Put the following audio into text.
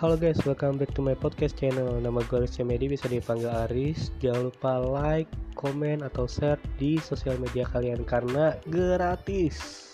Halo guys, welcome back to my podcast channel. Nama gue Aris Medi, bisa dipanggil Aris. Jangan lupa like, komen, atau share di sosial media kalian karena gratis.